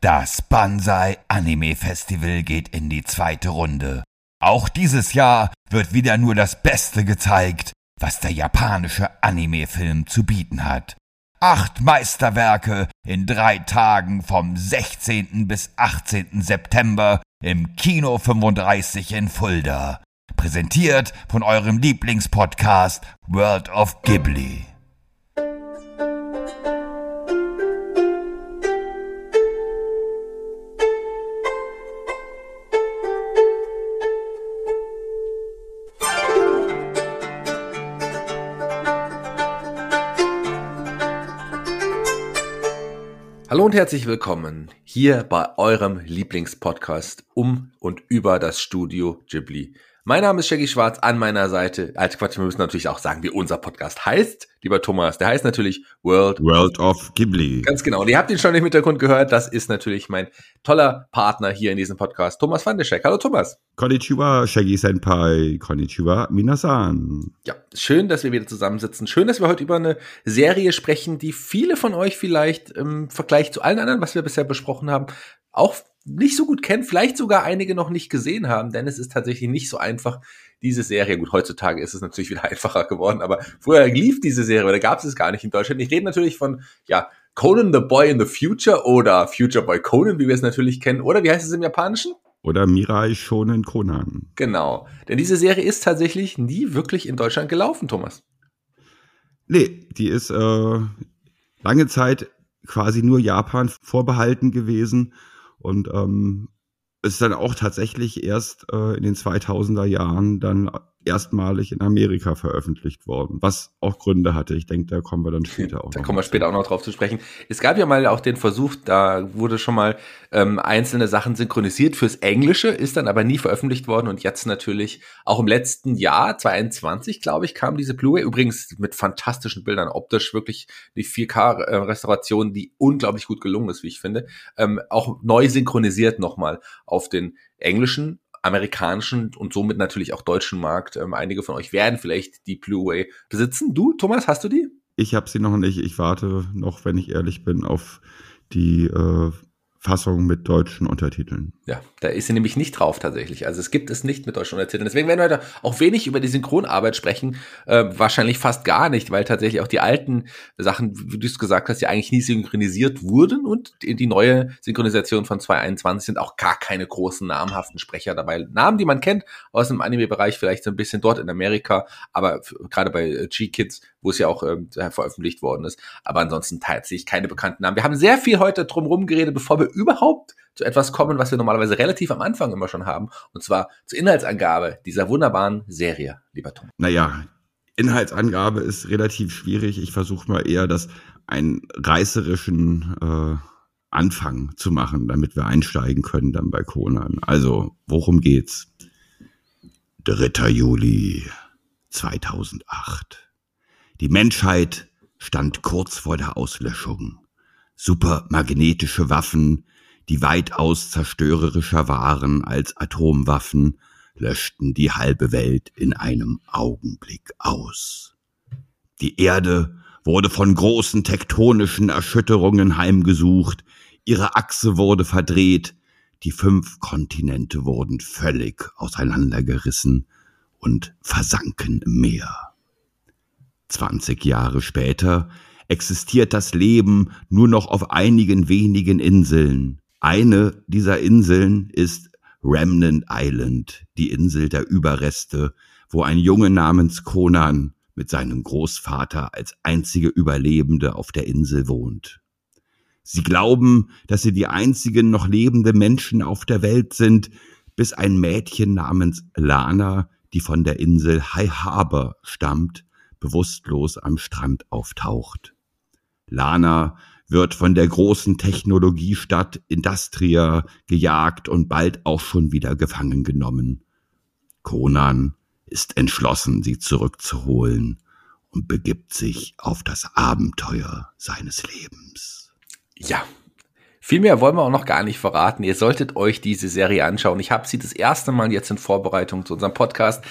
Das Banzai Anime Festival geht in die zweite Runde. Auch dieses Jahr wird wieder nur das Beste gezeigt, was der japanische Anime-Film zu bieten hat. Acht Meisterwerke in drei Tagen vom 16. bis 18. September im Kino 35 in Fulda. Präsentiert von eurem Lieblingspodcast World of Ghibli. Hallo und herzlich willkommen hier bei eurem Lieblingspodcast um und über das Studio Ghibli. Mein Name ist Shaggy Schwarz, an meiner Seite. Alter Quatsch, wir müssen natürlich auch sagen, wie unser Podcast heißt. Lieber Thomas, der heißt natürlich World, World of Ghibli. Ganz genau. Und ihr habt ihn schon im Hintergrund gehört. Das ist natürlich mein toller Partner hier in diesem Podcast, Thomas van der Scheck. Hallo Thomas. Konnichiwa, Shaggy Senpai. Konnichiwa, Minasan. Ja, schön, dass wir wieder zusammensitzen. Schön, dass wir heute über eine Serie sprechen, die viele von euch vielleicht im Vergleich zu allen anderen, was wir bisher besprochen haben, auch nicht so gut kennen, vielleicht sogar einige noch nicht gesehen haben, denn es ist tatsächlich nicht so einfach, diese Serie, gut, heutzutage ist es natürlich wieder einfacher geworden, aber früher lief diese Serie, oder gab es es gar nicht in Deutschland. Ich rede natürlich von, ja, Conan the Boy in the Future oder Future Boy Conan, wie wir es natürlich kennen, oder wie heißt es im Japanischen? Oder Mirai Shonen Conan. Genau. Denn diese Serie ist tatsächlich nie wirklich in Deutschland gelaufen, Thomas. Nee, die ist äh, lange Zeit quasi nur Japan vorbehalten gewesen und ähm, ist dann auch tatsächlich erst äh, in den 2000er Jahren dann erstmalig in Amerika veröffentlicht worden, was auch Gründe hatte. Ich denke, da kommen wir dann später auch. Da kommen wir später auch noch drauf zu sprechen. Es gab ja mal auch den Versuch, da wurde schon mal ähm, einzelne Sachen synchronisiert fürs Englische, ist dann aber nie veröffentlicht worden und jetzt natürlich auch im letzten Jahr, 2021, glaube ich, kam diese Blu-ray, übrigens mit fantastischen Bildern, optisch wirklich die 4K-Restauration, die unglaublich gut gelungen ist, wie ich finde, ähm, auch neu synchronisiert nochmal auf den englischen amerikanischen und somit natürlich auch deutschen Markt. Ähm, einige von euch werden vielleicht die Blu-ray besitzen. Du, Thomas, hast du die? Ich habe sie noch nicht. Ich warte noch, wenn ich ehrlich bin, auf die äh, Fassung mit deutschen Untertiteln. Ja, da ist sie nämlich nicht drauf tatsächlich. Also es gibt es nicht mit deutschen Untertiteln. Deswegen werden wir heute auch wenig über die Synchronarbeit sprechen. Äh, wahrscheinlich fast gar nicht, weil tatsächlich auch die alten Sachen, wie du es gesagt hast, ja eigentlich nie synchronisiert wurden und die, die neue Synchronisation von 2021 sind auch gar keine großen namhaften Sprecher dabei. Namen, die man kennt aus dem Anime-Bereich, vielleicht so ein bisschen dort in Amerika, aber gerade bei äh, G-Kids, wo es ja auch äh, veröffentlicht worden ist. Aber ansonsten tatsächlich keine bekannten Namen. Wir haben sehr viel heute drumherum geredet, bevor wir überhaupt zu etwas kommen, was wir normalerweise relativ am Anfang immer schon haben. Und zwar zur Inhaltsangabe dieser wunderbaren Serie, lieber Tom. Naja, Inhaltsangabe ist relativ schwierig. Ich versuche mal eher das einen reißerischen äh, Anfang zu machen, damit wir einsteigen können dann bei Conan. Also, worum geht's? 3. Juli 2008. Die Menschheit stand kurz vor der Auslöschung. Supermagnetische Waffen die weitaus zerstörerischer waren als Atomwaffen, löschten die halbe Welt in einem Augenblick aus. Die Erde wurde von großen tektonischen Erschütterungen heimgesucht, ihre Achse wurde verdreht, die fünf Kontinente wurden völlig auseinandergerissen und versanken im Meer. Zwanzig Jahre später existiert das Leben nur noch auf einigen wenigen Inseln. Eine dieser Inseln ist Remnant Island, die Insel der Überreste, wo ein Junge namens Conan mit seinem Großvater als einzige Überlebende auf der Insel wohnt. Sie glauben, dass sie die einzigen noch lebende Menschen auf der Welt sind, bis ein Mädchen namens Lana, die von der Insel High Harbor stammt, bewusstlos am Strand auftaucht. Lana wird von der großen Technologiestadt Industria gejagt und bald auch schon wieder gefangen genommen. Conan ist entschlossen, sie zurückzuholen und begibt sich auf das Abenteuer seines Lebens. Ja, viel mehr wollen wir auch noch gar nicht verraten. Ihr solltet euch diese Serie anschauen. Ich habe sie das erste Mal jetzt in Vorbereitung zu unserem Podcast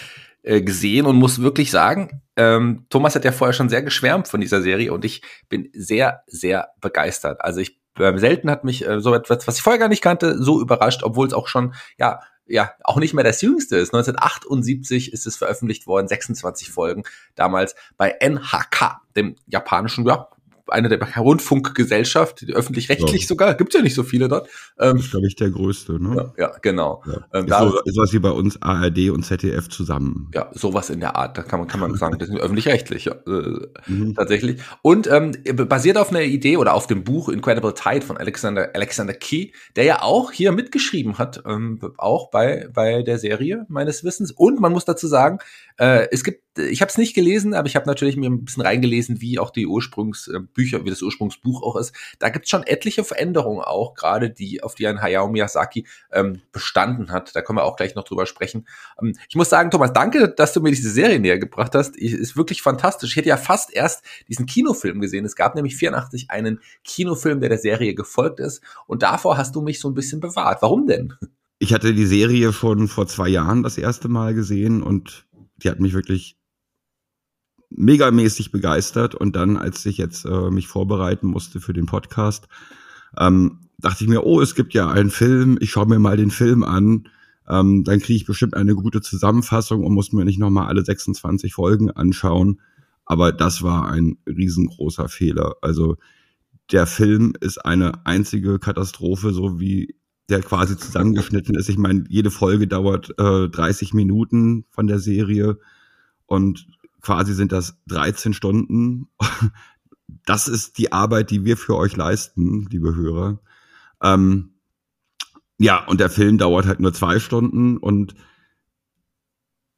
äh, gesehen und muss wirklich sagen, ähm, Thomas hat ja vorher schon sehr geschwärmt von dieser Serie und ich bin sehr, sehr begeistert. Also ich äh, selten hat mich äh, so etwas, was ich vorher gar nicht kannte, so überrascht, obwohl es auch schon, ja, ja, auch nicht mehr das jüngste ist. 1978 ist es veröffentlicht worden, 26 Folgen, damals bei NHK, dem japanischen, ja, eine der Rundfunkgesellschaft, öffentlich-rechtlich ja. sogar, gibt ja nicht so viele dort. Ähm, das ist, glaube ich, der größte, ne? Ja, ja genau. Ja. Ähm, ist, so, ist was wie bei uns ARD und ZDF zusammen. Ja, sowas in der Art, da kann man, kann man sagen, das sind öffentlich-rechtlich, ja, äh, mhm. tatsächlich. Und ähm, basiert auf einer Idee oder auf dem Buch Incredible Tide von Alexander, Alexander Key, der ja auch hier mitgeschrieben hat, ähm, auch bei, bei der Serie meines Wissens. Und man muss dazu sagen, äh, es gibt ich habe es nicht gelesen, aber ich habe natürlich mir ein bisschen reingelesen, wie auch die Ursprungsbücher, wie das Ursprungsbuch auch ist. Da gibt es schon etliche Veränderungen auch, gerade die, auf die ein Hayao Miyazaki ähm, bestanden hat. Da können wir auch gleich noch drüber sprechen. Ähm, ich muss sagen, Thomas, danke, dass du mir diese Serie näher gebracht hast. Ich, ist wirklich fantastisch. Ich hätte ja fast erst diesen Kinofilm gesehen. Es gab nämlich 84 einen Kinofilm, der der Serie gefolgt ist. Und davor hast du mich so ein bisschen bewahrt. Warum denn? Ich hatte die Serie schon vor zwei Jahren das erste Mal gesehen und die hat mich wirklich megamäßig begeistert. Und dann, als ich jetzt äh, mich vorbereiten musste für den Podcast, ähm, dachte ich mir, oh, es gibt ja einen Film, ich schaue mir mal den Film an. Ähm, dann kriege ich bestimmt eine gute Zusammenfassung und muss mir nicht nochmal alle 26 Folgen anschauen. Aber das war ein riesengroßer Fehler. Also der Film ist eine einzige Katastrophe, so wie der quasi zusammengeschnitten ist. Ich meine, jede Folge dauert äh, 30 Minuten von der Serie und quasi sind das 13 Stunden. Das ist die Arbeit, die wir für euch leisten, liebe Hörer. Ähm, ja, und der Film dauert halt nur zwei Stunden und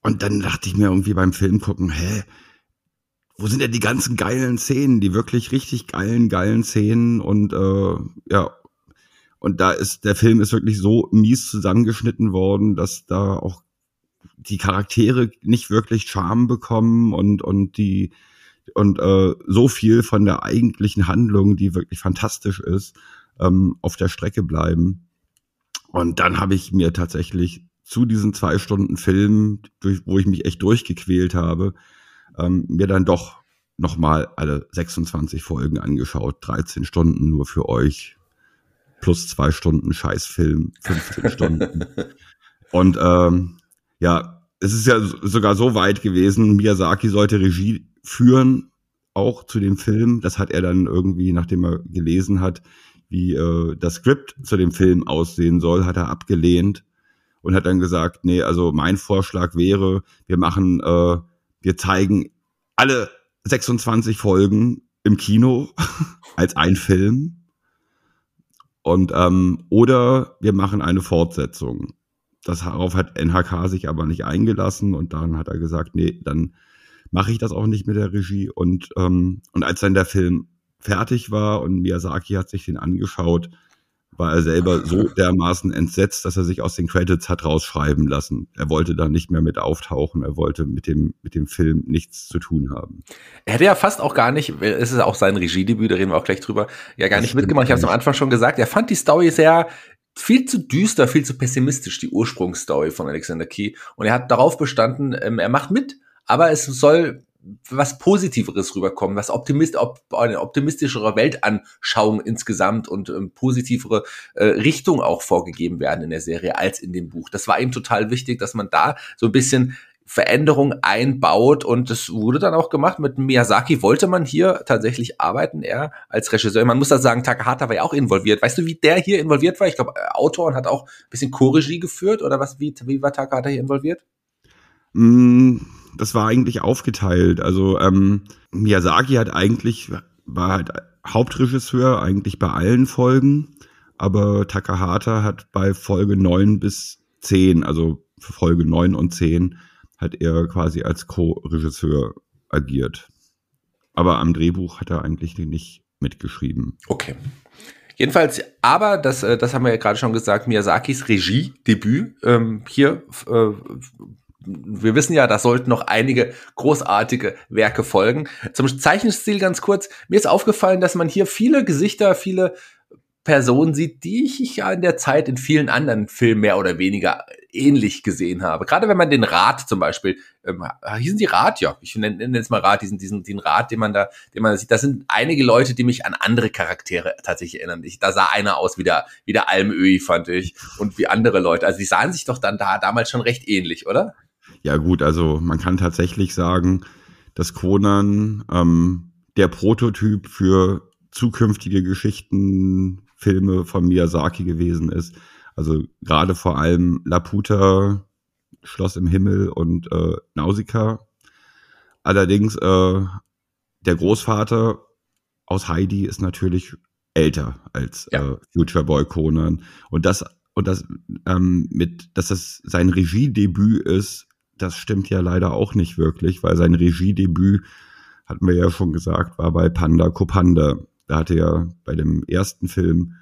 und dann dachte ich mir irgendwie beim Film gucken, hä, wo sind denn die ganzen geilen Szenen, die wirklich richtig geilen, geilen Szenen und äh, ja, und da ist der Film ist wirklich so mies zusammengeschnitten worden, dass da auch die Charaktere nicht wirklich Charme bekommen und und die und äh, so viel von der eigentlichen Handlung, die wirklich fantastisch ist, ähm, auf der Strecke bleiben. Und dann habe ich mir tatsächlich zu diesen zwei Stunden Film, durch, wo ich mich echt durchgequält habe, ähm, mir dann doch nochmal alle 26 Folgen angeschaut. 13 Stunden nur für euch. Plus zwei Stunden Scheißfilm, 15 Stunden. Und ähm, ja, es ist ja sogar so weit gewesen, Miyazaki sollte Regie führen, auch zu dem Film. Das hat er dann irgendwie, nachdem er gelesen hat, wie äh, das Skript zu dem Film aussehen soll, hat er abgelehnt und hat dann gesagt, nee, also mein Vorschlag wäre, wir machen, äh, wir zeigen alle 26 Folgen im Kino als ein Film. Und ähm, oder wir machen eine Fortsetzung. Darauf hat NHK sich aber nicht eingelassen und dann hat er gesagt, nee, dann mache ich das auch nicht mit der Regie. Und, ähm, und als dann der Film fertig war und Miyazaki hat sich den angeschaut, war er selber so dermaßen entsetzt, dass er sich aus den Credits hat rausschreiben lassen. Er wollte da nicht mehr mit auftauchen, er wollte mit dem, mit dem Film nichts zu tun haben. Er hätte ja fast auch gar nicht, es ist auch sein Regiedebüt, da reden wir auch gleich drüber, ja gar das nicht mitgemacht. Ich habe es am Anfang schon gesagt, er fand die Story sehr viel zu düster, viel zu pessimistisch, die Ursprungsstory von Alexander Key. Und er hat darauf bestanden, ähm, er macht mit, aber es soll was Positiveres rüberkommen, was optimist, op, eine optimistischere Weltanschauung insgesamt und ähm, positivere äh, Richtung auch vorgegeben werden in der Serie als in dem Buch. Das war ihm total wichtig, dass man da so ein bisschen Veränderung einbaut und das wurde dann auch gemacht. Mit Miyazaki wollte man hier tatsächlich arbeiten, er als Regisseur. Man muss da sagen, Takahata war ja auch involviert. Weißt du, wie der hier involviert war? Ich glaube, äh, Autor und hat auch ein bisschen Co-Regie geführt oder was? Wie, wie war Takahata hier involviert? Mm, das war eigentlich aufgeteilt. Also ähm, Miyazaki hat eigentlich, war halt Hauptregisseur eigentlich bei allen Folgen, aber Takahata hat bei Folge neun bis zehn, also für Folge neun und zehn, hat er quasi als Co-Regisseur agiert. Aber am Drehbuch hat er eigentlich nicht mitgeschrieben. Okay. Jedenfalls, aber das, äh, das haben wir ja gerade schon gesagt, Miyazakis Regiedebüt ähm, hier äh, wir wissen ja, da sollten noch einige großartige Werke folgen. Zum Zeichenstil ganz kurz. Mir ist aufgefallen, dass man hier viele Gesichter, viele Person sieht, die ich ja in der Zeit in vielen anderen Filmen mehr oder weniger ähnlich gesehen habe. Gerade wenn man den Rat zum Beispiel, ähm, hießen die Rat, ja, ich nenne, nenne jetzt mal Rat, diesen, diesen, den Rat, den man da, den man da sieht, das sind einige Leute, die mich an andere Charaktere tatsächlich erinnern. Ich, da sah einer aus wie der, wie der Almöhi, fand ich, und wie andere Leute. Also die sahen sich doch dann da damals schon recht ähnlich, oder? Ja gut, also man kann tatsächlich sagen, dass Conan ähm, der Prototyp für zukünftige Geschichten Filme von Miyazaki gewesen ist. Also gerade vor allem Laputa, Schloss im Himmel und äh, Nausicaa. Allerdings äh, der Großvater aus Heidi ist natürlich älter als ja. äh, Future Boy Conan und das und das ähm, mit dass das sein Regiedebüt ist, das stimmt ja leider auch nicht wirklich, weil sein Regiedebüt hatten wir ja schon gesagt, war bei Panda Kopanda. Da hatte er bei dem ersten Film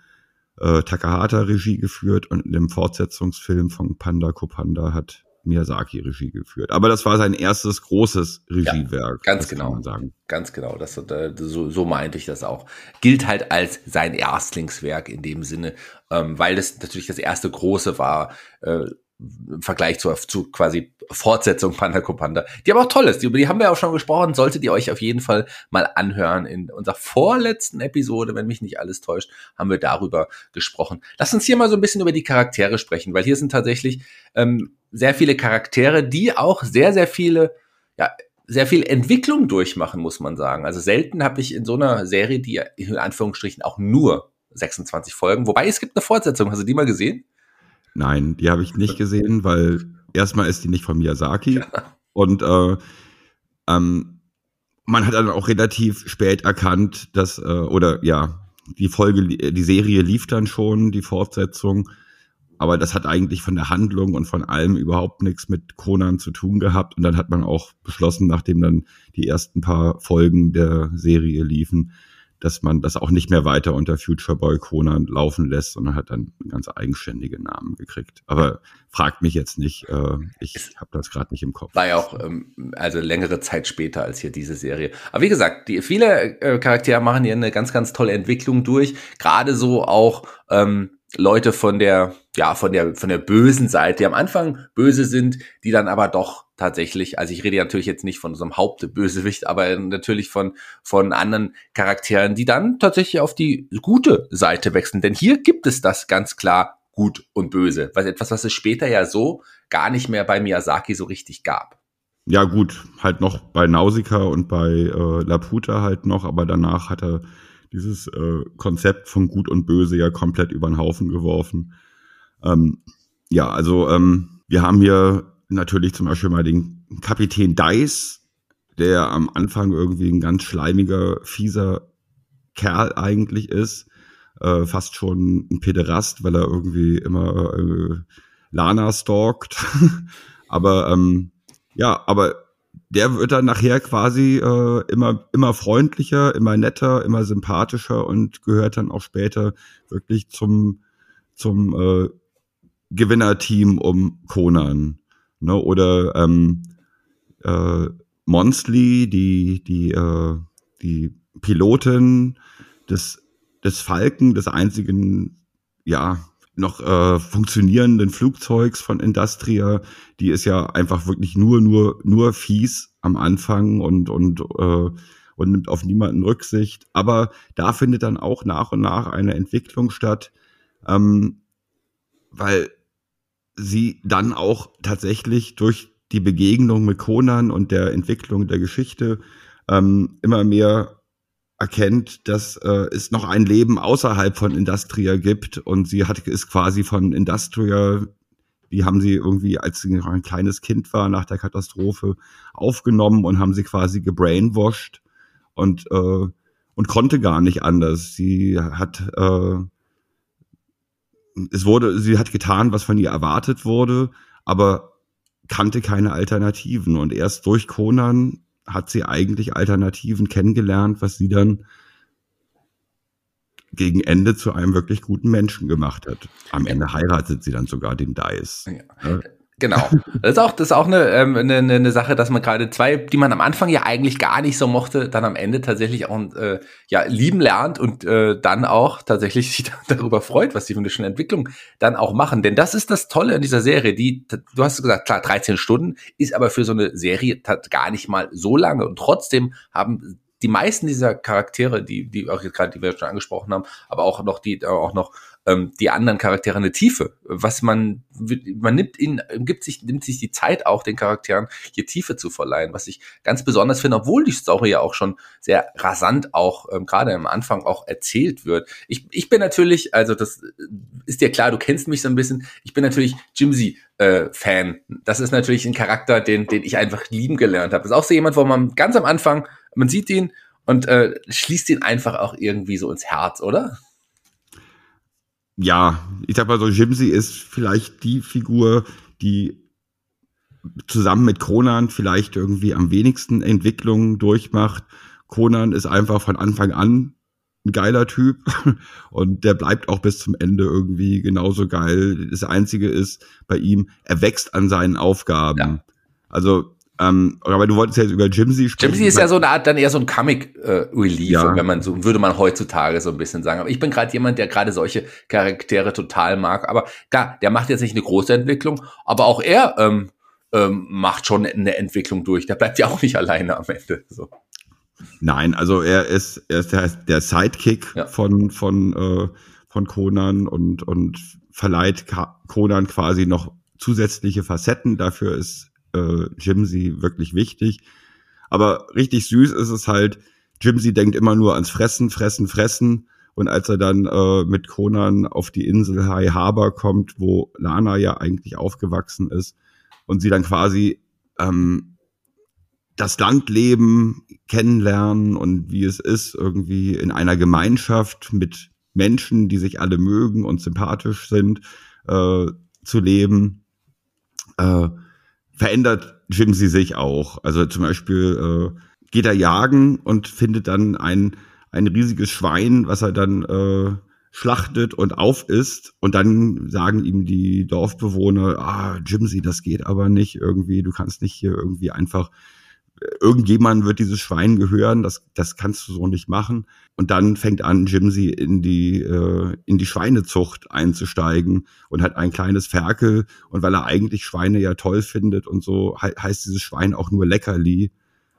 äh, Takahata Regie geführt und in dem Fortsetzungsfilm von Panda Kopanda hat Miyazaki Regie geführt. Aber das war sein erstes großes Regiewerk. Ja, ganz genau. Ganz genau. Das, äh, so, so meinte ich das auch. Gilt halt als sein Erstlingswerk in dem Sinne, ähm, weil das natürlich das erste große war. Äh, im Vergleich zu, zu quasi Fortsetzung Panda Kopanda, die aber auch toll ist. Über die haben wir auch schon gesprochen, solltet ihr euch auf jeden Fall mal anhören. In unserer vorletzten Episode, wenn mich nicht alles täuscht, haben wir darüber gesprochen. Lass uns hier mal so ein bisschen über die Charaktere sprechen, weil hier sind tatsächlich ähm, sehr viele Charaktere, die auch sehr, sehr viele, ja, sehr viel Entwicklung durchmachen, muss man sagen. Also selten habe ich in so einer Serie, die in Anführungsstrichen auch nur 26 Folgen, wobei es gibt eine Fortsetzung. Hast du die mal gesehen? Nein, die habe ich nicht gesehen, weil erstmal ist die nicht von Miyazaki ja. und äh, ähm, man hat dann auch relativ spät erkannt, dass äh, oder ja die Folge, die Serie lief dann schon, die Fortsetzung, aber das hat eigentlich von der Handlung und von allem überhaupt nichts mit Conan zu tun gehabt und dann hat man auch beschlossen, nachdem dann die ersten paar Folgen der Serie liefen, dass man das auch nicht mehr weiter unter Future Boy Conan laufen lässt, sondern hat dann einen ganz eigenständigen Namen gekriegt. Aber fragt mich jetzt nicht, äh, ich habe das gerade nicht im Kopf. War ja auch ähm, also längere Zeit später als hier diese Serie. Aber wie gesagt, die viele äh, Charaktere machen hier eine ganz, ganz tolle Entwicklung durch. Gerade so auch ähm, Leute von der, ja, von der, von der bösen Seite, die am Anfang böse sind, die dann aber doch tatsächlich, also ich rede natürlich jetzt nicht von unserem Hauptbösewicht, aber natürlich von, von anderen Charakteren, die dann tatsächlich auf die gute Seite wechseln. Denn hier gibt es das ganz klar gut und böse. Was etwas, was es später ja so gar nicht mehr bei Miyazaki so richtig gab. Ja, gut, halt noch bei Nausicaa und bei äh, Laputa halt noch, aber danach hat er dieses äh, Konzept von Gut und Böse ja komplett über den Haufen geworfen. Ähm, ja, also ähm, wir haben hier natürlich zum Beispiel mal den Kapitän Dice, der am Anfang irgendwie ein ganz schleimiger, fieser Kerl eigentlich ist. Äh, fast schon ein Pederast, weil er irgendwie immer äh, Lana stalkt. aber ähm, ja, aber der wird dann nachher quasi äh, immer, immer freundlicher, immer netter, immer sympathischer und gehört dann auch später wirklich zum, zum äh, Gewinnerteam um Conan. Ne? Oder ähm, äh, Monsley, die, die, äh, die Pilotin des, des Falken, des einzigen, ja, noch äh, funktionierenden Flugzeugs von Industria, die ist ja einfach wirklich nur nur nur fies am Anfang und und äh, und nimmt auf niemanden Rücksicht. Aber da findet dann auch nach und nach eine Entwicklung statt, ähm, weil sie dann auch tatsächlich durch die Begegnung mit Conan und der Entwicklung der Geschichte ähm, immer mehr erkennt, dass äh, es noch ein Leben außerhalb von Industria gibt und sie hat ist quasi von Industria, die haben sie irgendwie, als sie noch ein kleines Kind war nach der Katastrophe, aufgenommen und haben sie quasi gebrainwashed und äh, und konnte gar nicht anders. Sie hat äh, es wurde, sie hat getan, was von ihr erwartet wurde, aber kannte keine Alternativen. Und erst durch Conan hat sie eigentlich Alternativen kennengelernt, was sie dann gegen Ende zu einem wirklich guten Menschen gemacht hat. Am Ende heiratet sie dann sogar den Dice. Ja. Genau. Das ist auch, das ist auch eine, ähm, eine, eine Sache, dass man gerade zwei, die man am Anfang ja eigentlich gar nicht so mochte, dann am Ende tatsächlich auch äh, ja lieben lernt und äh, dann auch tatsächlich sich darüber freut, was die von der schönen Entwicklung dann auch machen. Denn das ist das Tolle in dieser Serie. Die, du hast gesagt, klar, 13 Stunden ist aber für so eine Serie gar nicht mal so lange und trotzdem haben die meisten dieser Charaktere, die, die auch gerade, die wir schon angesprochen haben, aber auch noch die, auch noch ähm, die anderen Charaktere eine Tiefe. Was man, man nimmt ihnen, gibt sich, nimmt sich die Zeit auch, den Charakteren hier Tiefe zu verleihen, was ich ganz besonders finde, obwohl die Story ja auch schon sehr rasant auch ähm, gerade am Anfang auch erzählt wird. Ich, ich bin natürlich, also das ist dir klar, du kennst mich so ein bisschen, ich bin natürlich Jimsy äh, Fan. Das ist natürlich ein Charakter, den, den ich einfach lieben gelernt habe. Das ist auch so jemand, wo man ganz am Anfang, man sieht ihn und äh, schließt ihn einfach auch irgendwie so ins Herz, oder? Ja, ich sag mal so, Jimsy ist vielleicht die Figur, die zusammen mit Conan vielleicht irgendwie am wenigsten Entwicklungen durchmacht. Conan ist einfach von Anfang an ein geiler Typ und der bleibt auch bis zum Ende irgendwie genauso geil. Das Einzige ist bei ihm, er wächst an seinen Aufgaben. Ja. Also ähm, aber du wolltest ja jetzt über Jimsy sprechen. Jimsy ist ja so eine Art, dann eher so ein Comic äh, ja. wenn man so, würde man heutzutage so ein bisschen sagen. Aber ich bin gerade jemand, der gerade solche Charaktere total mag. Aber klar, der macht jetzt nicht eine große Entwicklung, aber auch er ähm, ähm, macht schon eine Entwicklung durch. Der bleibt ja auch nicht alleine am Ende. So. Nein, also er ist, er ist der, der Sidekick ja. von, von, äh, von Conan und, und verleiht Conan quasi noch zusätzliche Facetten. Dafür ist äh, Jimsy wirklich wichtig. Aber richtig süß ist es halt, Jimsy denkt immer nur ans Fressen, Fressen, Fressen. Und als er dann äh, mit Conan auf die Insel High Harbor kommt, wo Lana ja eigentlich aufgewachsen ist, und sie dann quasi ähm, das Landleben kennenlernen und wie es ist, irgendwie in einer Gemeinschaft mit Menschen, die sich alle mögen und sympathisch sind, äh, zu leben. Äh, verändert Jimsy sich auch. Also zum Beispiel äh, geht er jagen und findet dann ein, ein riesiges Schwein, was er dann äh, schlachtet und aufisst. Und dann sagen ihm die Dorfbewohner, ah, Jimsy, das geht aber nicht irgendwie. Du kannst nicht hier irgendwie einfach irgendjemand wird dieses Schwein gehören, das, das kannst du so nicht machen. Und dann fängt an, Jimsy in die, äh, in die Schweinezucht einzusteigen und hat ein kleines Ferkel. Und weil er eigentlich Schweine ja toll findet und so, he heißt dieses Schwein auch nur Leckerli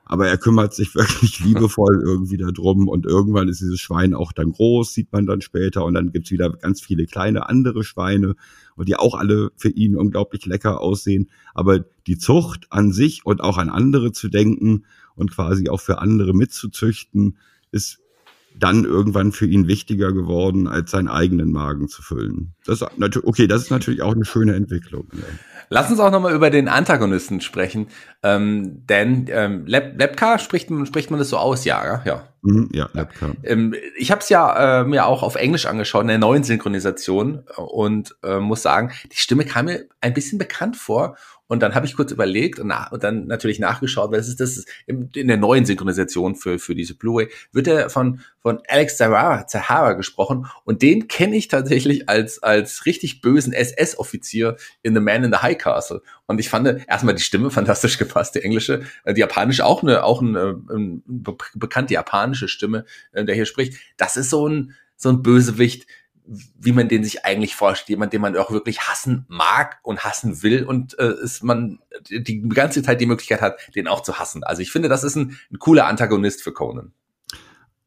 aber er kümmert sich wirklich liebevoll irgendwie darum und irgendwann ist dieses Schwein auch dann groß, sieht man dann später und dann gibt's wieder ganz viele kleine andere Schweine und die auch alle für ihn unglaublich lecker aussehen. Aber die Zucht an sich und auch an andere zu denken und quasi auch für andere mitzuzüchten, ist dann irgendwann für ihn wichtiger geworden, als seinen eigenen Magen zu füllen. Das okay, das ist natürlich auch eine schöne Entwicklung. Ja. Lass uns auch nochmal über den Antagonisten sprechen, ähm, denn ähm, Lep Lepka spricht, spricht man das so aus, ja, ja. Mhm, ja, Lepka. Ähm, ich habe es ja äh, mir auch auf Englisch angeschaut, in der neuen Synchronisation und äh, muss sagen, die Stimme kam mir ein bisschen bekannt vor und dann habe ich kurz überlegt und, nach, und dann natürlich nachgeschaut, weil das ist das in, in der neuen Synchronisation für, für diese Blu-ray, wird er von, von Alex Zahara, Zahara gesprochen. Und den kenne ich tatsächlich als, als richtig bösen SS-Offizier in The Man in the High Castle. Und ich fand erstmal die Stimme fantastisch gepasst, die englische, äh, die japanische auch eine, auch eine, eine bekannte japanische Stimme, äh, der hier spricht. Das ist so ein, so ein Bösewicht, wie man den sich eigentlich vorstellt, jemand, den man auch wirklich hassen mag und hassen will und äh, ist man die ganze Zeit die Möglichkeit hat, den auch zu hassen. Also ich finde, das ist ein, ein cooler Antagonist für Conan.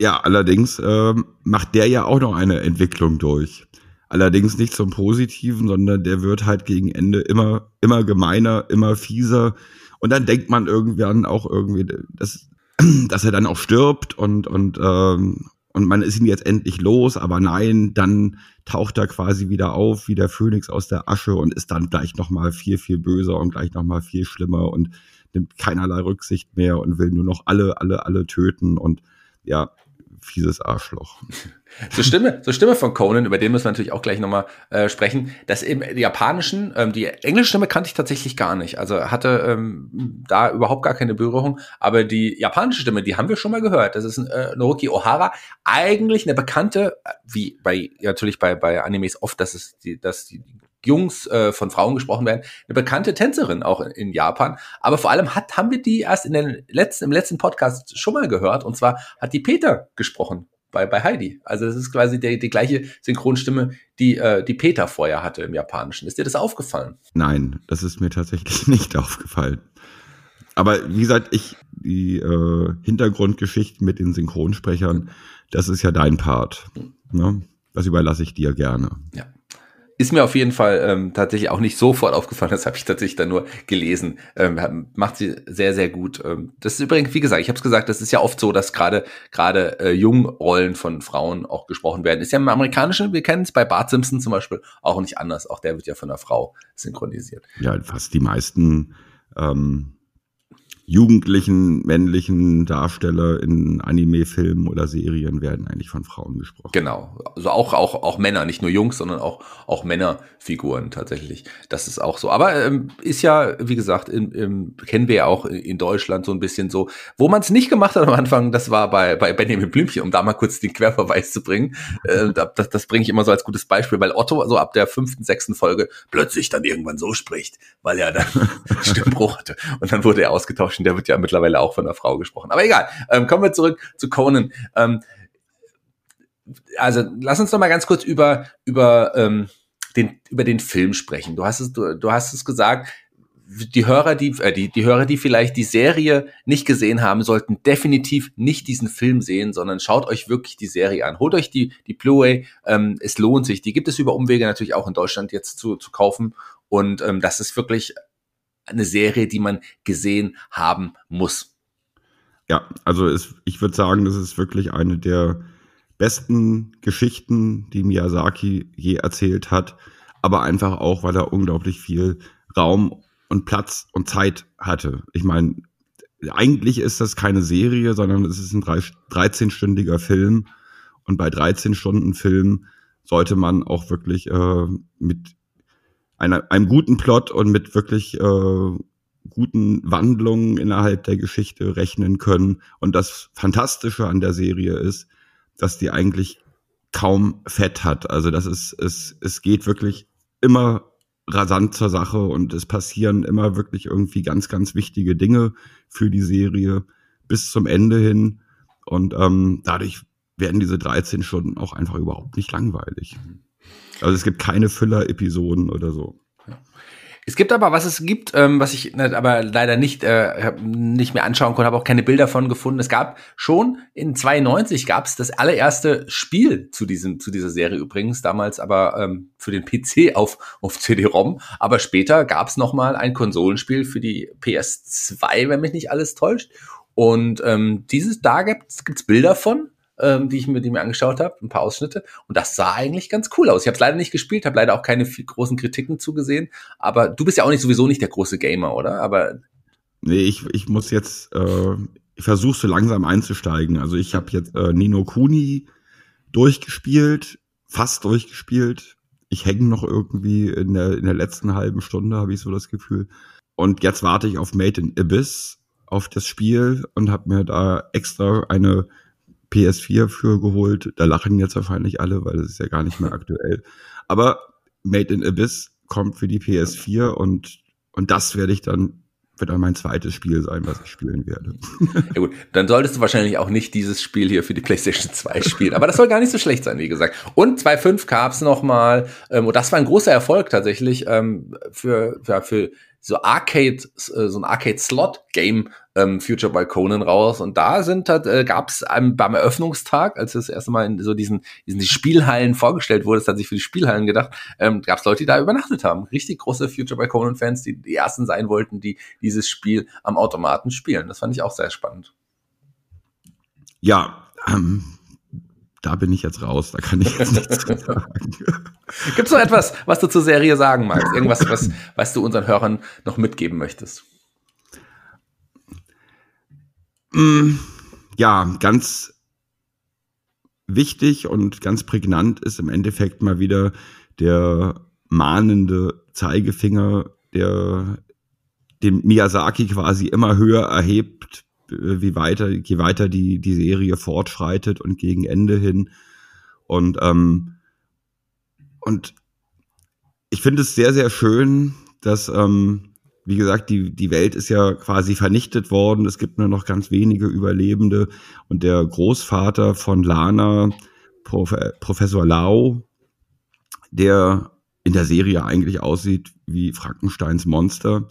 Ja, allerdings ähm, macht der ja auch noch eine Entwicklung durch. Allerdings nicht zum Positiven, sondern der wird halt gegen Ende immer, immer gemeiner, immer fieser. Und dann denkt man irgendwann auch irgendwie, dass, dass er dann auch stirbt und, und ähm, und man ist ihn jetzt endlich los, aber nein, dann taucht er quasi wieder auf, wie der Phönix aus der Asche und ist dann gleich nochmal viel, viel böser und gleich nochmal viel schlimmer und nimmt keinerlei Rücksicht mehr und will nur noch alle, alle, alle töten. Und ja, fieses Arschloch. Zur Stimme, zur Stimme von Conan, über den müssen wir natürlich auch gleich nochmal äh, sprechen. Das im japanischen, ähm, die englische Stimme kannte ich tatsächlich gar nicht. Also hatte ähm, da überhaupt gar keine Berührung. Aber die japanische Stimme, die haben wir schon mal gehört. Das ist äh, Naoki Ohara. Eigentlich eine bekannte, äh, wie bei natürlich bei, bei Animes oft, dass es die, dass die Jungs äh, von Frauen gesprochen werden, eine bekannte Tänzerin auch in, in, Japan. Aber vor allem hat, haben wir die erst in den letzten, im letzten Podcast schon mal gehört. Und zwar hat die Peter gesprochen bei, bei Heidi. Also das ist quasi die, die gleiche Synchronstimme, die, äh, die Peter vorher hatte im Japanischen. Ist dir das aufgefallen? Nein, das ist mir tatsächlich nicht aufgefallen. Aber wie gesagt, ich, die äh, Hintergrundgeschichten mit den Synchronsprechern, das ist ja dein Part. Ne? Das überlasse ich dir gerne. Ja. Ist mir auf jeden Fall ähm, tatsächlich auch nicht sofort aufgefallen, das habe ich tatsächlich dann nur gelesen. Ähm, macht sie sehr, sehr gut. Ähm, das ist übrigens, wie gesagt, ich habe es gesagt, das ist ja oft so, dass gerade gerade äh, Jungrollen von Frauen auch gesprochen werden. Ist ja im Amerikanischen, wir kennen es bei Bart Simpson zum Beispiel auch nicht anders. Auch der wird ja von einer Frau synchronisiert. Ja, fast die meisten ähm, jugendlichen männlichen Darsteller in Anime-Filmen oder Serien werden eigentlich von Frauen gesprochen. Genau, also auch auch auch Männer, nicht nur Jungs, sondern auch auch Männerfiguren tatsächlich. Das ist auch so. Aber ähm, ist ja, wie gesagt, in, in, kennen wir ja auch in Deutschland so ein bisschen so, wo man es nicht gemacht hat am Anfang. Das war bei bei Benjamin Blümchen, um da mal kurz den Querverweis zu bringen. Äh, das das bringe ich immer so als gutes Beispiel, weil Otto so ab der fünften, sechsten Folge plötzlich dann irgendwann so spricht, weil er dann Stimmbruch hatte und dann wurde er ausgetauscht der wird ja mittlerweile auch von einer Frau gesprochen. Aber egal, ähm, kommen wir zurück zu Conan. Ähm, also lass uns noch mal ganz kurz über über ähm, den über den Film sprechen. Du hast es du, du hast es gesagt. Die Hörer, die, äh, die, die Hörer, die vielleicht die Serie nicht gesehen haben, sollten definitiv nicht diesen Film sehen, sondern schaut euch wirklich die Serie an. Holt euch die, die Blu-ray, ähm, es lohnt sich. Die gibt es über Umwege natürlich auch in Deutschland jetzt zu, zu kaufen. Und ähm, das ist wirklich eine Serie, die man gesehen haben muss. Ja, also es, ich würde sagen, das ist wirklich eine der besten Geschichten, die Miyazaki je erzählt hat, aber einfach auch, weil er unglaublich viel Raum und Platz und Zeit hatte. Ich meine, eigentlich ist das keine Serie, sondern es ist ein 13-stündiger Film und bei 13 Stunden Film sollte man auch wirklich äh, mit einer, einem guten Plot und mit wirklich äh, guten Wandlungen innerhalb der Geschichte rechnen können. Und das Fantastische an der Serie ist, dass die eigentlich kaum Fett hat. Also das ist, es, es geht wirklich immer rasant zur Sache und es passieren immer wirklich irgendwie ganz, ganz wichtige Dinge für die Serie bis zum Ende hin. Und ähm, dadurch werden diese 13 Stunden auch einfach überhaupt nicht langweilig. Also es gibt keine Füller-Episoden oder so. Es gibt aber, was es gibt, ähm, was ich ne, aber leider nicht, äh, nicht mehr anschauen konnte, habe auch keine Bilder von gefunden. Es gab schon in 92 gab es das allererste Spiel zu diesem zu dieser Serie übrigens, damals aber ähm, für den PC auf auf CD-ROM. Aber später gab es noch mal ein Konsolenspiel für die PS2, wenn mich nicht alles täuscht. Und ähm, dieses da gibt es Bilder von ähm, die ich mir, die mir angeschaut habe, ein paar Ausschnitte. Und das sah eigentlich ganz cool aus. Ich habe es leider nicht gespielt, habe leider auch keine viel großen Kritiken zugesehen. Aber du bist ja auch nicht sowieso nicht der große Gamer, oder? Aber nee, ich, ich muss jetzt, äh, ich versuche so langsam einzusteigen. Also ich habe jetzt äh, Nino Kuni durchgespielt, fast durchgespielt. Ich hänge noch irgendwie in der, in der letzten halben Stunde, habe ich so das Gefühl. Und jetzt warte ich auf Made in Abyss, auf das Spiel und habe mir da extra eine PS4 für geholt. Da lachen jetzt wahrscheinlich alle, weil das ist ja gar nicht mehr aktuell. Aber Made in Abyss kommt für die PS4 und, und das werde ich dann wird dann mein zweites Spiel sein, was ich spielen werde. Ja gut, dann solltest du wahrscheinlich auch nicht dieses Spiel hier für die PlayStation 2 spielen. Aber das soll gar nicht so schlecht sein, wie gesagt. Und 2.5 gab's noch mal, ähm, und das war ein großer Erfolg tatsächlich ähm, für, für, für so Arcade, äh, so ein Arcade-Slot-Game ähm, Future by Conan raus. Und da sind halt, äh, gab es beim Eröffnungstag, als das erste Mal in so diesen, diesen Spielhallen vorgestellt wurde, das hat sich für die Spielhallen gedacht, ähm, gab es Leute, die da übernachtet haben. Richtig große Future by Conan-Fans, die die ersten sein wollten, die dieses Spiel am Automaten spielen. Das fand ich auch sehr spannend. Ja, ähm, da bin ich jetzt raus, da kann ich jetzt nichts sagen. Gibt es noch etwas, was du zur Serie sagen magst? Irgendwas, was, was du unseren Hörern noch mitgeben möchtest? Mm, ja, ganz wichtig und ganz prägnant ist im Endeffekt mal wieder der mahnende Zeigefinger, der den Miyazaki quasi immer höher erhebt, wie weiter, je weiter die, die Serie fortschreitet und gegen Ende hin. Und, ähm, und ich finde es sehr, sehr schön, dass, ähm, wie gesagt, die, die Welt ist ja quasi vernichtet worden. Es gibt nur noch ganz wenige Überlebende. Und der Großvater von Lana, Prof Professor Lau, der in der Serie eigentlich aussieht wie Frankensteins Monster,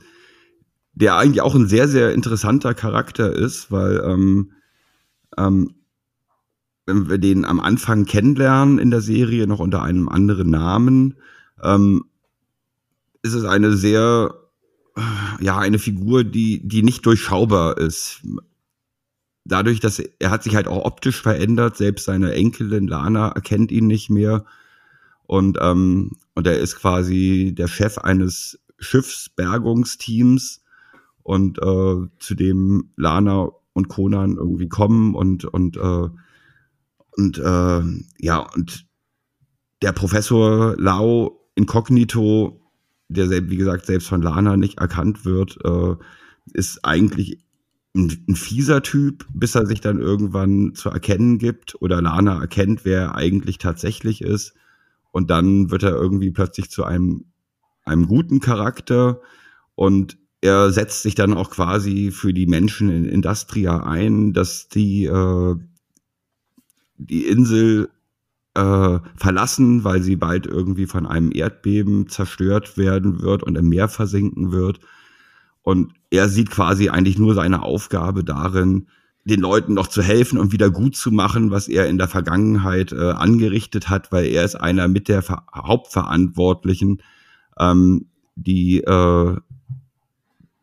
der eigentlich auch ein sehr, sehr interessanter Charakter ist, weil ähm, ähm, wenn wir den am Anfang kennenlernen in der Serie, noch unter einem anderen Namen, ähm, ist es eine sehr, ja, eine Figur, die, die nicht durchschaubar ist. Dadurch, dass er, er hat sich halt auch optisch verändert, selbst seine Enkelin Lana erkennt ihn nicht mehr. Und, ähm, und er ist quasi der Chef eines Schiffsbergungsteams und äh, zu dem Lana und Conan irgendwie kommen und und äh, und äh, ja und der Professor Lau Incognito der, wie gesagt, selbst von Lana nicht erkannt wird, äh, ist eigentlich ein, ein, fieser Typ, bis er sich dann irgendwann zu erkennen gibt oder Lana erkennt, wer er eigentlich tatsächlich ist. Und dann wird er irgendwie plötzlich zu einem, einem guten Charakter und er setzt sich dann auch quasi für die Menschen in Industria ein, dass die äh, die Insel äh, verlassen, weil sie bald irgendwie von einem Erdbeben zerstört werden wird und im Meer versinken wird. Und er sieht quasi eigentlich nur seine Aufgabe darin, den Leuten noch zu helfen und wieder gut zu machen, was er in der Vergangenheit äh, angerichtet hat, weil er ist einer mit der Ver Hauptverantwortlichen, ähm, die, äh,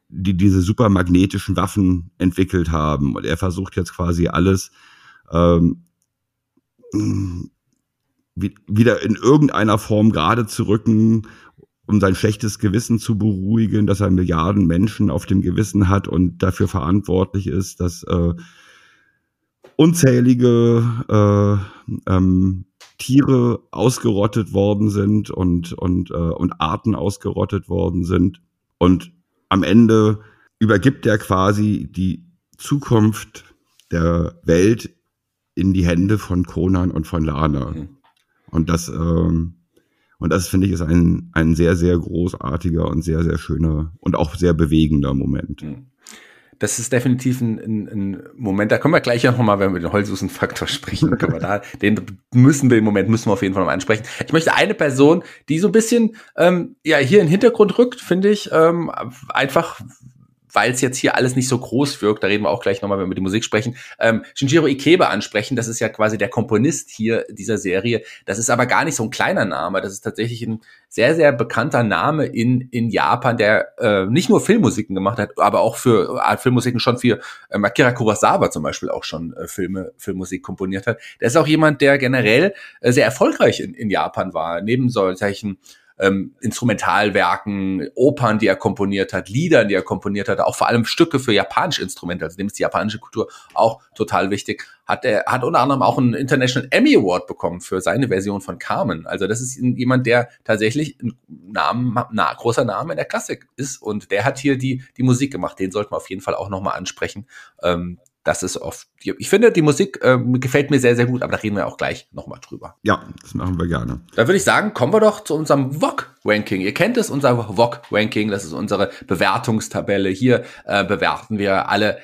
die diese supermagnetischen Waffen entwickelt haben. Und er versucht jetzt quasi alles ähm, wieder in irgendeiner Form gerade zu rücken, um sein schlechtes Gewissen zu beruhigen, dass er Milliarden Menschen auf dem Gewissen hat und dafür verantwortlich ist, dass äh, unzählige äh, ähm, Tiere ausgerottet worden sind und, und, äh, und Arten ausgerottet worden sind. Und am Ende übergibt er quasi die Zukunft der Welt in die Hände von Conan und von Lana. Mhm. Und das, ähm, und das finde ich ist ein, ein sehr, sehr großartiger und sehr, sehr schöner und auch sehr bewegender Moment. Hm. Das ist definitiv ein, ein, ein Moment, da können wir gleich noch mal, wenn wir den Holzhusen-Faktor sprechen, können wir da, den müssen wir im Moment, müssen wir auf jeden Fall noch ansprechen. Ich möchte eine Person, die so ein bisschen ähm, ja hier in den Hintergrund rückt, finde ich, ähm, einfach weil es jetzt hier alles nicht so groß wirkt, da reden wir auch gleich nochmal, wenn wir über die Musik sprechen, ähm, Shinjiro Ikebe ansprechen. Das ist ja quasi der Komponist hier dieser Serie. Das ist aber gar nicht so ein kleiner Name. Das ist tatsächlich ein sehr, sehr bekannter Name in, in Japan, der äh, nicht nur Filmmusiken gemacht hat, aber auch für äh, Filmmusiken schon für äh, Akira Kurosawa zum Beispiel auch schon äh, Filme, Filmmusik komponiert hat. Der ist auch jemand, der generell äh, sehr erfolgreich in, in Japan war. Neben solchen ähm, Instrumentalwerken, Opern, die er komponiert hat, Liedern, die er komponiert hat, auch vor allem Stücke für japanische Instrumente, also dem ist die japanische Kultur auch total wichtig, hat er hat unter anderem auch einen International Emmy Award bekommen für seine Version von Carmen. Also das ist jemand, der tatsächlich ein Namen, na, großer Name in der Klassik ist und der hat hier die die Musik gemacht. Den sollten wir auf jeden Fall auch nochmal ansprechen. Ähm, das ist oft, ich finde, die Musik äh, gefällt mir sehr, sehr gut, aber da reden wir auch gleich nochmal drüber. Ja, das machen wir gerne. Da würde ich sagen, kommen wir doch zu unserem VOG-Ranking. Ihr kennt es, unser VOG-Ranking, das ist unsere Bewertungstabelle. Hier äh, bewerten wir alle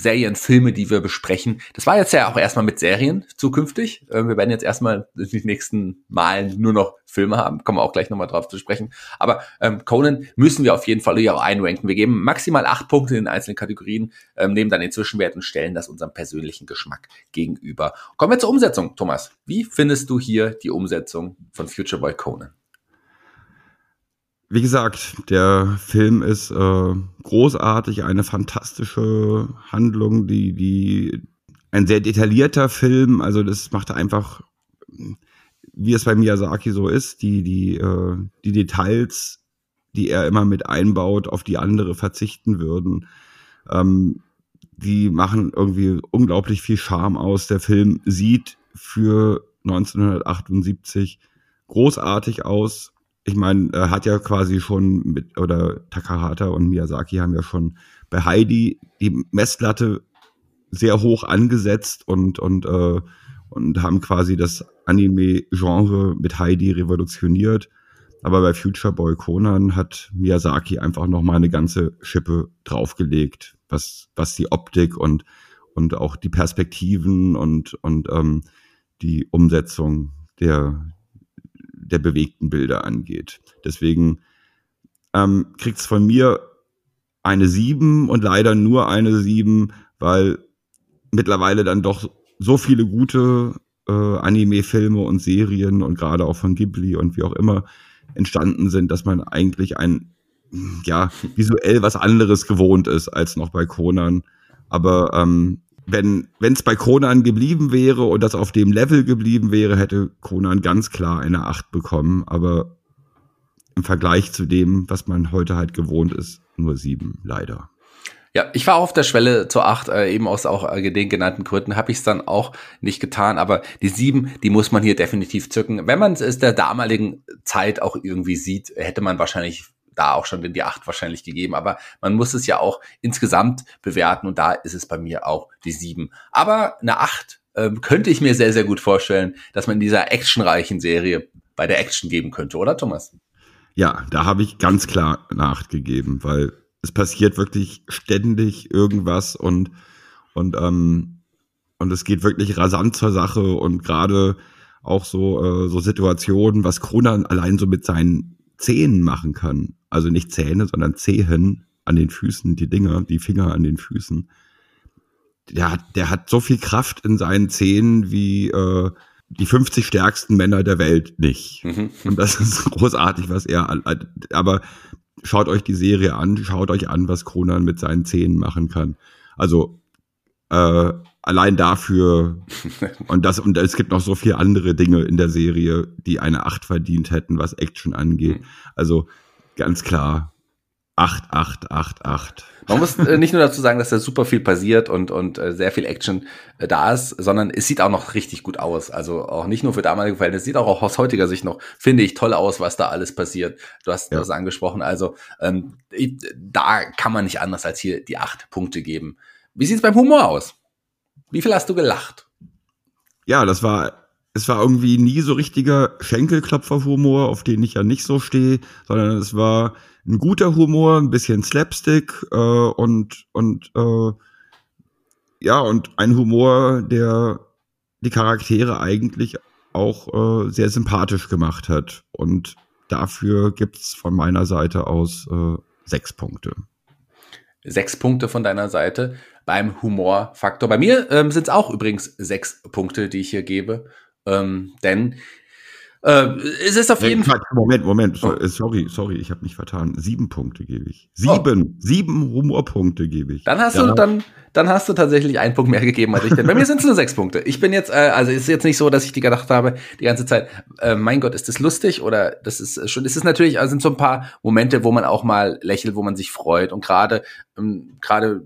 Serien, Filme, die wir besprechen. Das war jetzt ja auch erstmal mit Serien zukünftig. Äh, wir werden jetzt erstmal die nächsten Malen nur noch Filme haben. Kommen wir auch gleich nochmal drauf zu sprechen. Aber ähm, Conan müssen wir auf jeden Fall hier auch einranken. Wir geben maximal acht Punkte in den einzelnen Kategorien, ähm, nehmen dann den Zwischenwert und stellen das unserem persönlichen Geschmack gegenüber. Kommen wir zur Umsetzung, Thomas. Wie findest du hier die Umsetzung von Future Boy Conan? Wie gesagt, der Film ist äh, großartig, eine fantastische Handlung, die, die ein sehr detaillierter Film, also das macht einfach, wie es bei Miyazaki so ist, die, die, äh, die Details, die er immer mit einbaut, auf die andere verzichten würden. Ähm, die machen irgendwie unglaublich viel Charme aus. Der Film sieht für 1978 großartig aus ich meine, er hat ja quasi schon mit, oder Takahata und Miyazaki haben ja schon bei Heidi die Messlatte sehr hoch angesetzt und, und, äh, und haben quasi das Anime-Genre mit Heidi revolutioniert. Aber bei Future Boy Conan hat Miyazaki einfach noch mal eine ganze Schippe draufgelegt, was, was die Optik und, und auch die Perspektiven und, und ähm, die Umsetzung der, der bewegten Bilder angeht. Deswegen ähm, kriegt's von mir eine sieben und leider nur eine sieben, weil mittlerweile dann doch so viele gute äh, Anime-Filme und Serien und gerade auch von Ghibli und wie auch immer entstanden sind, dass man eigentlich ein ja visuell was anderes gewohnt ist als noch bei Conan. Aber ähm, wenn es bei Conan geblieben wäre und das auf dem Level geblieben wäre, hätte Conan ganz klar eine 8 bekommen. Aber im Vergleich zu dem, was man heute halt gewohnt ist, nur 7, leider. Ja, ich war auf der Schwelle zur 8, äh, eben aus auch äh, den genannten Gründen, habe ich es dann auch nicht getan, aber die 7, die muss man hier definitiv zücken. Wenn man es der damaligen Zeit auch irgendwie sieht, hätte man wahrscheinlich da auch schon die 8 wahrscheinlich gegeben, aber man muss es ja auch insgesamt bewerten und da ist es bei mir auch die 7. Aber eine 8 äh, könnte ich mir sehr, sehr gut vorstellen, dass man in dieser actionreichen Serie bei der Action geben könnte, oder Thomas? Ja, da habe ich ganz klar eine 8 gegeben, weil es passiert wirklich ständig irgendwas und, und, ähm, und es geht wirklich rasant zur Sache und gerade auch so, äh, so Situationen, was Kronan allein so mit seinen Zehen machen kann. Also nicht Zähne, sondern Zehen an den Füßen, die Dinger, die Finger an den Füßen. Der hat, der hat so viel Kraft in seinen Zehen wie äh, die 50 stärksten Männer der Welt nicht. Mhm. Und das ist großartig, was er, aber schaut euch die Serie an, schaut euch an, was Kronan mit seinen Zähnen machen kann. Also äh, allein dafür und das und es gibt noch so viele andere Dinge in der Serie, die eine Acht verdient hätten, was Action angeht. Mhm. Also ganz klar Acht, acht, acht, acht. Man muss äh, nicht nur dazu sagen, dass da super viel passiert und, und äh, sehr viel Action äh, da ist, sondern es sieht auch noch richtig gut aus. Also auch nicht nur für damalige Verhältnisse, es sieht auch aus heutiger Sicht noch, finde ich, toll aus, was da alles passiert. Du hast ja. das angesprochen. Also ähm, ich, da kann man nicht anders als hier die acht Punkte geben. Wie sieht's beim Humor aus? Wie viel hast du gelacht? Ja, das war es war irgendwie nie so richtiger Schenkelklopfer-Humor, auf den ich ja nicht so stehe, sondern es war ein guter Humor, ein bisschen Slapstick äh, und und äh, ja und ein Humor, der die Charaktere eigentlich auch äh, sehr sympathisch gemacht hat und dafür gibt's von meiner Seite aus äh, sechs Punkte. Sechs Punkte von deiner Seite beim Humorfaktor. Bei mir ähm, sind es auch übrigens sechs Punkte, die ich hier gebe. Ähm, denn äh, es ist auf jeden Fall. Moment, Moment, oh. sorry, sorry, ich habe mich vertan. Sieben Punkte gebe ich. Sieben, oh. sieben Humorpunkte gebe ich. Dann hast ja. du dann, dann hast du tatsächlich einen Punkt mehr gegeben als ich. Denn bei mir sind es nur sechs Punkte. Ich bin jetzt, äh, also es ist jetzt nicht so, dass ich die gedacht habe die ganze Zeit. Äh, mein Gott, ist das lustig oder das ist schon. Es ist natürlich, also sind so ein paar Momente, wo man auch mal lächelt, wo man sich freut und gerade, ähm, gerade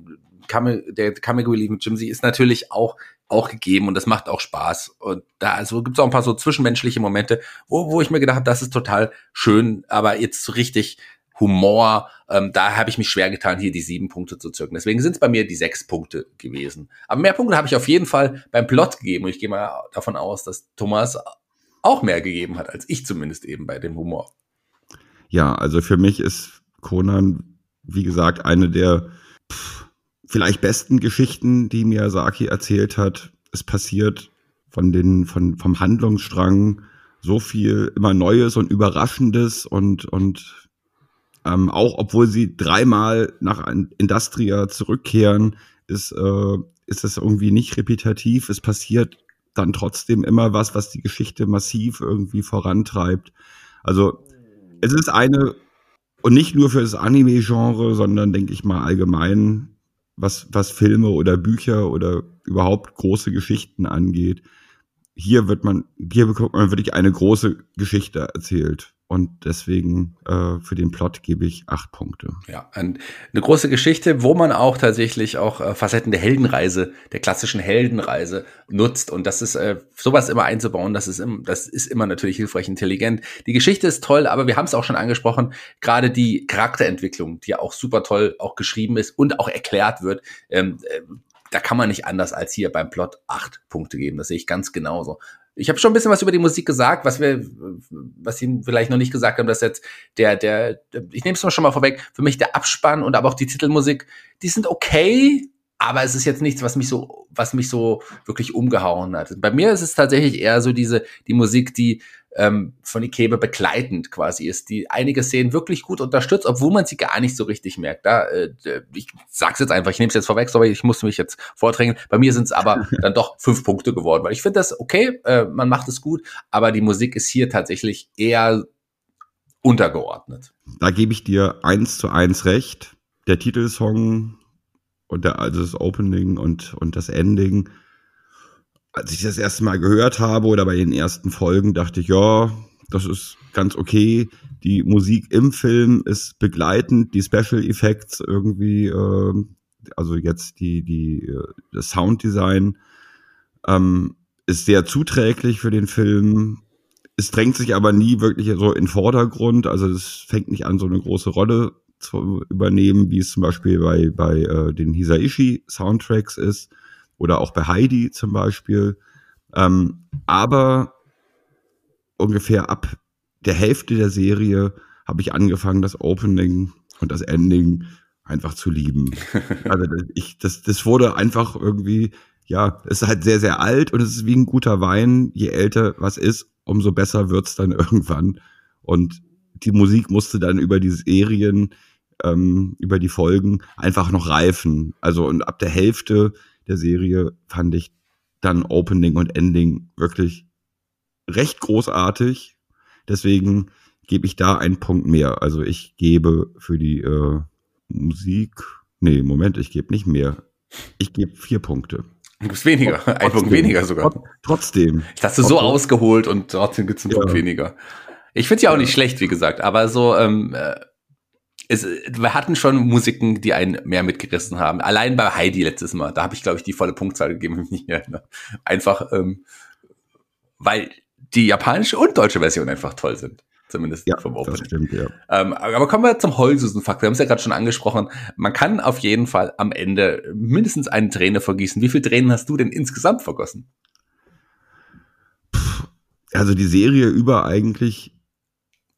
Kame, der Kameguri mit Jimsy ist natürlich auch auch gegeben und das macht auch Spaß. Und da also gibt es auch ein paar so zwischenmenschliche Momente, wo, wo ich mir gedacht habe, das ist total schön, aber jetzt richtig Humor, ähm, da habe ich mich schwer getan, hier die sieben Punkte zu zirken. Deswegen sind es bei mir die sechs Punkte gewesen. Aber mehr Punkte habe ich auf jeden Fall beim Plot gegeben und ich gehe mal davon aus, dass Thomas auch mehr gegeben hat, als ich zumindest eben bei dem Humor. Ja, also für mich ist Conan, wie gesagt, eine der pff, vielleicht besten Geschichten, die Miyazaki erzählt hat. Es passiert von den, von, vom Handlungsstrang so viel immer Neues und Überraschendes und, und ähm, auch obwohl sie dreimal nach Industria zurückkehren, ist, äh, ist es irgendwie nicht repetitiv. Es passiert dann trotzdem immer was, was die Geschichte massiv irgendwie vorantreibt. Also es ist eine, und nicht nur für das Anime-Genre, sondern denke ich mal allgemein was, was Filme oder Bücher oder überhaupt große Geschichten angeht. Hier wird man, hier bekommt man wirklich eine große Geschichte erzählt. Und deswegen äh, für den Plot gebe ich acht Punkte. Ja, eine große Geschichte, wo man auch tatsächlich auch äh, Facetten der Heldenreise, der klassischen Heldenreise nutzt. Und das ist äh, sowas immer einzubauen, das ist, im, das ist immer natürlich hilfreich intelligent. Die Geschichte ist toll, aber wir haben es auch schon angesprochen, gerade die Charakterentwicklung, die ja auch super toll auch geschrieben ist und auch erklärt wird. Ähm, äh, da kann man nicht anders als hier beim Plot acht Punkte geben. Das sehe ich ganz genauso. Ich habe schon ein bisschen was über die Musik gesagt, was wir, was Sie vielleicht noch nicht gesagt haben, dass jetzt der, der, ich nehme es schon mal vorweg, für mich der Abspann und aber auch die Titelmusik, die sind okay, aber es ist jetzt nichts, was mich so, was mich so wirklich umgehauen hat. Bei mir ist es tatsächlich eher so diese, die Musik, die ähm, von Ikebe begleitend quasi ist, die einige Szenen wirklich gut unterstützt, obwohl man sie gar nicht so richtig merkt. Da, äh, ich sag's jetzt einfach, ich nehme es jetzt vorweg, sorry, ich musste mich jetzt vordrängen. Bei mir sind es aber dann doch fünf Punkte geworden, weil ich finde das okay, äh, man macht es gut, aber die Musik ist hier tatsächlich eher untergeordnet. Da gebe ich dir eins zu eins recht. Der Titelsong und der, also das Opening und, und das Ending als ich das erste Mal gehört habe oder bei den ersten Folgen, dachte ich, ja, das ist ganz okay. Die Musik im Film ist begleitend, die Special Effects irgendwie, äh, also jetzt die, die, äh, das Sounddesign ähm, ist sehr zuträglich für den Film. Es drängt sich aber nie wirklich so in Vordergrund. Also es fängt nicht an, so eine große Rolle zu übernehmen, wie es zum Beispiel bei, bei äh, den Hisaishi Soundtracks ist oder auch bei Heidi zum Beispiel. Ähm, aber ungefähr ab der Hälfte der Serie habe ich angefangen, das Opening und das Ending einfach zu lieben. Also ich, das, das wurde einfach irgendwie, ja, es ist halt sehr, sehr alt und es ist wie ein guter Wein. Je älter was ist, umso besser wird's dann irgendwann. Und die Musik musste dann über die Serien, ähm, über die Folgen einfach noch reifen. Also und ab der Hälfte der Serie fand ich dann Opening und Ending wirklich recht großartig. Deswegen gebe ich da einen Punkt mehr. Also ich gebe für die äh, Musik, nee, Moment, ich gebe nicht mehr. Ich gebe vier Punkte. Du gibst weniger, trotzdem, ein Punkt weniger sogar. Trotzdem. Ich dachte so ausgeholt und trotzdem gibt's einen ja. Punkt weniger. Ich finde ja auch nicht schlecht, wie gesagt, aber so, ähm, äh, es, wir hatten schon Musiken, die einen mehr mitgerissen haben. Allein bei Heidi letztes Mal, da habe ich, glaube ich, die volle Punktzahl gegeben. Einfach, ähm, weil die japanische und deutsche Version einfach toll sind. Zumindest ja, vom. Das stimmt, ja. Ähm, aber kommen wir zum Heulsusen-Fakt. Wir haben es ja gerade schon angesprochen. Man kann auf jeden Fall am Ende mindestens eine Träne vergießen. Wie viele Tränen hast du denn insgesamt vergossen? Also die Serie über eigentlich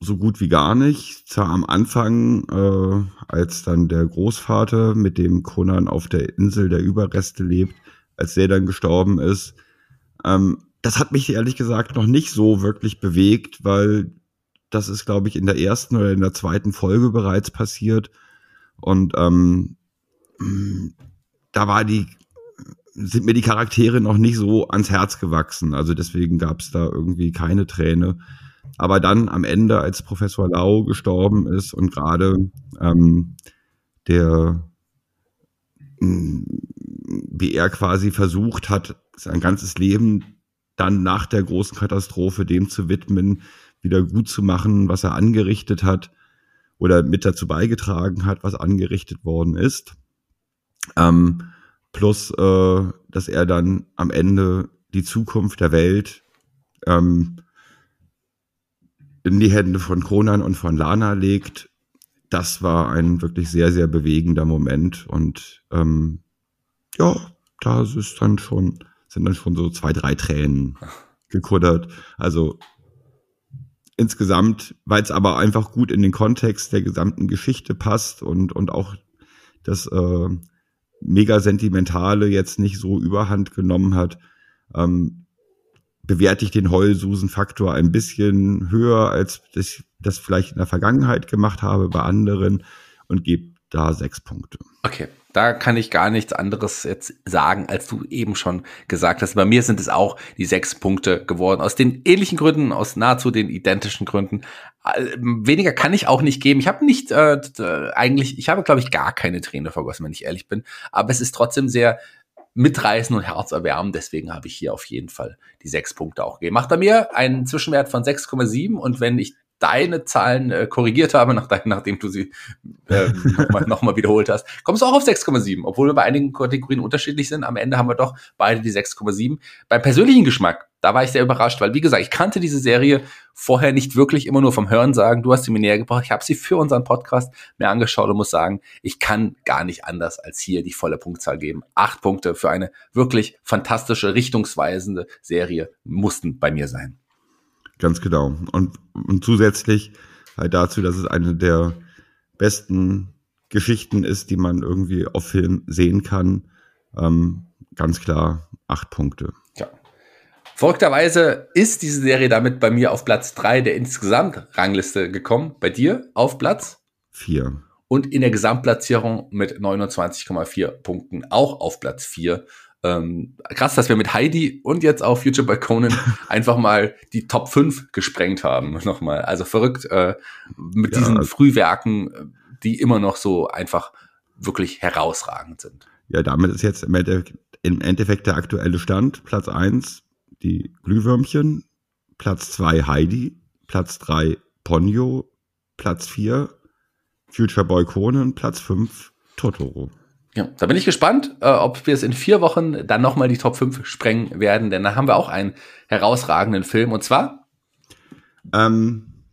so gut wie gar nicht. Zwar am Anfang, äh, als dann der Großvater mit dem Conan auf der Insel der Überreste lebt, als der dann gestorben ist. Ähm, das hat mich ehrlich gesagt noch nicht so wirklich bewegt, weil das ist, glaube ich, in der ersten oder in der zweiten Folge bereits passiert. Und ähm, da war die, sind mir die Charaktere noch nicht so ans Herz gewachsen. Also deswegen gab es da irgendwie keine Träne. Aber dann am Ende, als Professor Lau gestorben ist und gerade ähm, der, mm, wie er quasi versucht hat, sein ganzes Leben dann nach der großen Katastrophe dem zu widmen, wieder gut zu machen, was er angerichtet hat oder mit dazu beigetragen hat, was angerichtet worden ist. Ähm, plus, äh, dass er dann am Ende die Zukunft der Welt ähm, in die Hände von Conan und von Lana legt, das war ein wirklich sehr, sehr bewegender Moment. Und ähm, ja, da ist dann schon, sind dann schon so zwei, drei Tränen gekuddert. Also insgesamt, weil es aber einfach gut in den Kontext der gesamten Geschichte passt und, und auch das äh, mega sentimentale jetzt nicht so überhand genommen hat, ähm, bewerte ich den Heulsusen-Faktor ein bisschen höher, als ich das vielleicht in der Vergangenheit gemacht habe bei anderen und gebe da sechs Punkte. Okay, da kann ich gar nichts anderes jetzt sagen, als du eben schon gesagt hast. Bei mir sind es auch die sechs Punkte geworden. Aus den ähnlichen Gründen, aus nahezu den identischen Gründen. Äh, weniger kann ich auch nicht geben. Ich habe nicht äh, eigentlich, ich habe glaube ich gar keine Träne vergossen, wenn ich ehrlich bin. Aber es ist trotzdem sehr mitreißen und herzerwärmen. Deswegen habe ich hier auf jeden Fall die sechs Punkte auch gegeben. Macht er mir einen Zwischenwert von 6,7 und wenn ich deine Zahlen äh, korrigiert habe, nach dein, nachdem du sie äh, nochmal noch wiederholt hast, kommst du auch auf 6,7, obwohl wir bei einigen Kategorien unterschiedlich sind. Am Ende haben wir doch beide die 6,7. Beim persönlichen Geschmack, da war ich sehr überrascht, weil wie gesagt, ich kannte diese Serie vorher nicht wirklich immer nur vom Hören sagen. Du hast sie mir näher gebracht. Ich habe sie für unseren Podcast mir angeschaut und muss sagen, ich kann gar nicht anders als hier die volle Punktzahl geben. Acht Punkte für eine wirklich fantastische, richtungsweisende Serie mussten bei mir sein. Ganz genau. Und, und zusätzlich halt dazu, dass es eine der besten Geschichten ist, die man irgendwie auf Film sehen kann. Ähm, ganz klar acht Punkte. Verrückterweise ist diese Serie damit bei mir auf Platz drei der insgesamt Rangliste gekommen. Bei dir auf Platz vier und in der Gesamtplatzierung mit 29,4 Punkten auch auf Platz vier. Ähm, krass, dass wir mit Heidi und jetzt auch Future by Conan einfach mal die Top 5 gesprengt haben. Nochmal. Also verrückt äh, mit ja, diesen Frühwerken, die immer noch so einfach wirklich herausragend sind. Ja, damit ist jetzt im Endeffekt, im Endeffekt der aktuelle Stand. Platz 1 die Glühwürmchen, Platz 2 Heidi, Platz 3 Ponyo, Platz 4 Future Boy Conan, Platz 5 Totoro. Ja, da bin ich gespannt, äh, ob wir es in vier Wochen dann nochmal die Top 5 sprengen werden, denn da haben wir auch einen herausragenden Film und zwar ähm,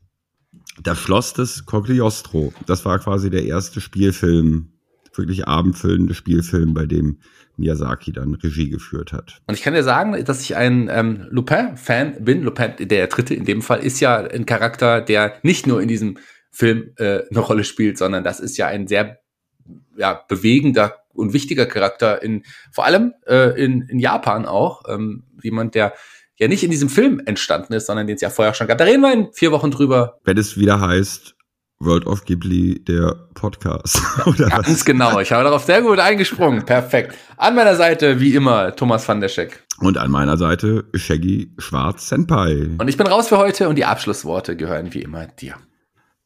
Das Schloss des Cogliostro. Das war quasi der erste Spielfilm, wirklich abendfüllende Spielfilm, bei dem Miyazaki dann Regie geführt hat. Und ich kann dir sagen, dass ich ein ähm, Lupin-Fan bin. Lupin, der dritte in dem Fall, ist ja ein Charakter, der nicht nur in diesem Film äh, eine Rolle spielt, sondern das ist ja ein sehr ja, bewegender und wichtiger Charakter in vor allem äh, in, in Japan auch. Ähm, jemand, der ja nicht in diesem Film entstanden ist, sondern den es ja vorher schon gab. Da reden wir in vier Wochen drüber. Wenn es wieder heißt, World of Ghibli, der Podcast. Oder Ganz was? genau. Ich habe darauf sehr gut eingesprungen. Perfekt. An meiner Seite, wie immer, Thomas van der Scheck. Und an meiner Seite Shaggy Schwarz Senpai. Und ich bin raus für heute und die Abschlussworte gehören wie immer dir.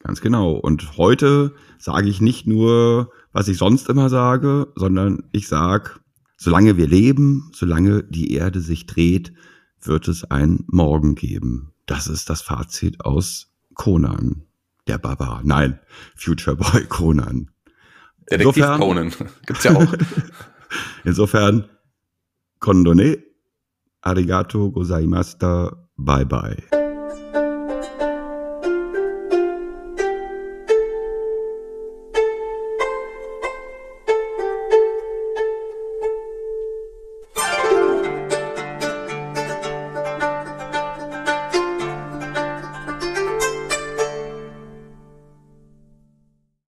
Ganz genau. Und heute sage ich nicht nur, was ich sonst immer sage, sondern ich sage, solange wir leben, solange die Erde sich dreht, wird es ein Morgen geben. Das ist das Fazit aus Conan, der Barbar. Nein, Future Boy Conan. Detektiv insofern, Conan. Gibt's ja auch. insofern, Kondone, arigato gozaimasta, bye bye.